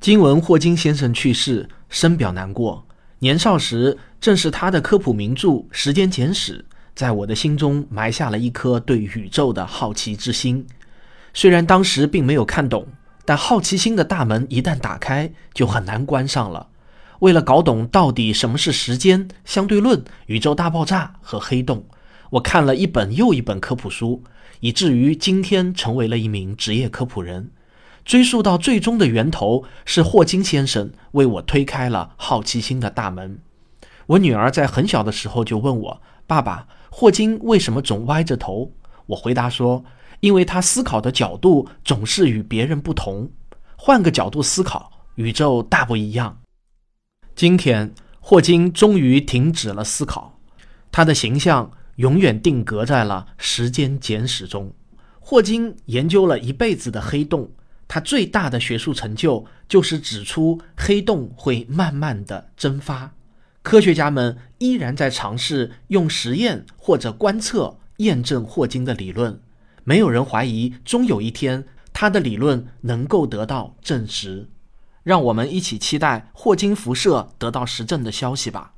今闻霍金先生去世，深表难过。年少时，正是他的科普名著《时间简史》在我的心中埋下了一颗对宇宙的好奇之心。虽然当时并没有看懂，但好奇心的大门一旦打开，就很难关上了。为了搞懂到底什么是时间、相对论、宇宙大爆炸和黑洞，我看了一本又一本科普书，以至于今天成为了一名职业科普人。追溯到最终的源头，是霍金先生为我推开了好奇心的大门。我女儿在很小的时候就问我：“爸爸，霍金为什么总歪着头？”我回答说：“因为他思考的角度总是与别人不同。换个角度思考，宇宙大不一样。”今天，霍金终于停止了思考，他的形象永远定格在了《时间简史》中。霍金研究了一辈子的黑洞。他最大的学术成就就是指出黑洞会慢慢的蒸发，科学家们依然在尝试用实验或者观测验证霍金的理论，没有人怀疑终有一天他的理论能够得到证实。让我们一起期待霍金辐射得到实证的消息吧。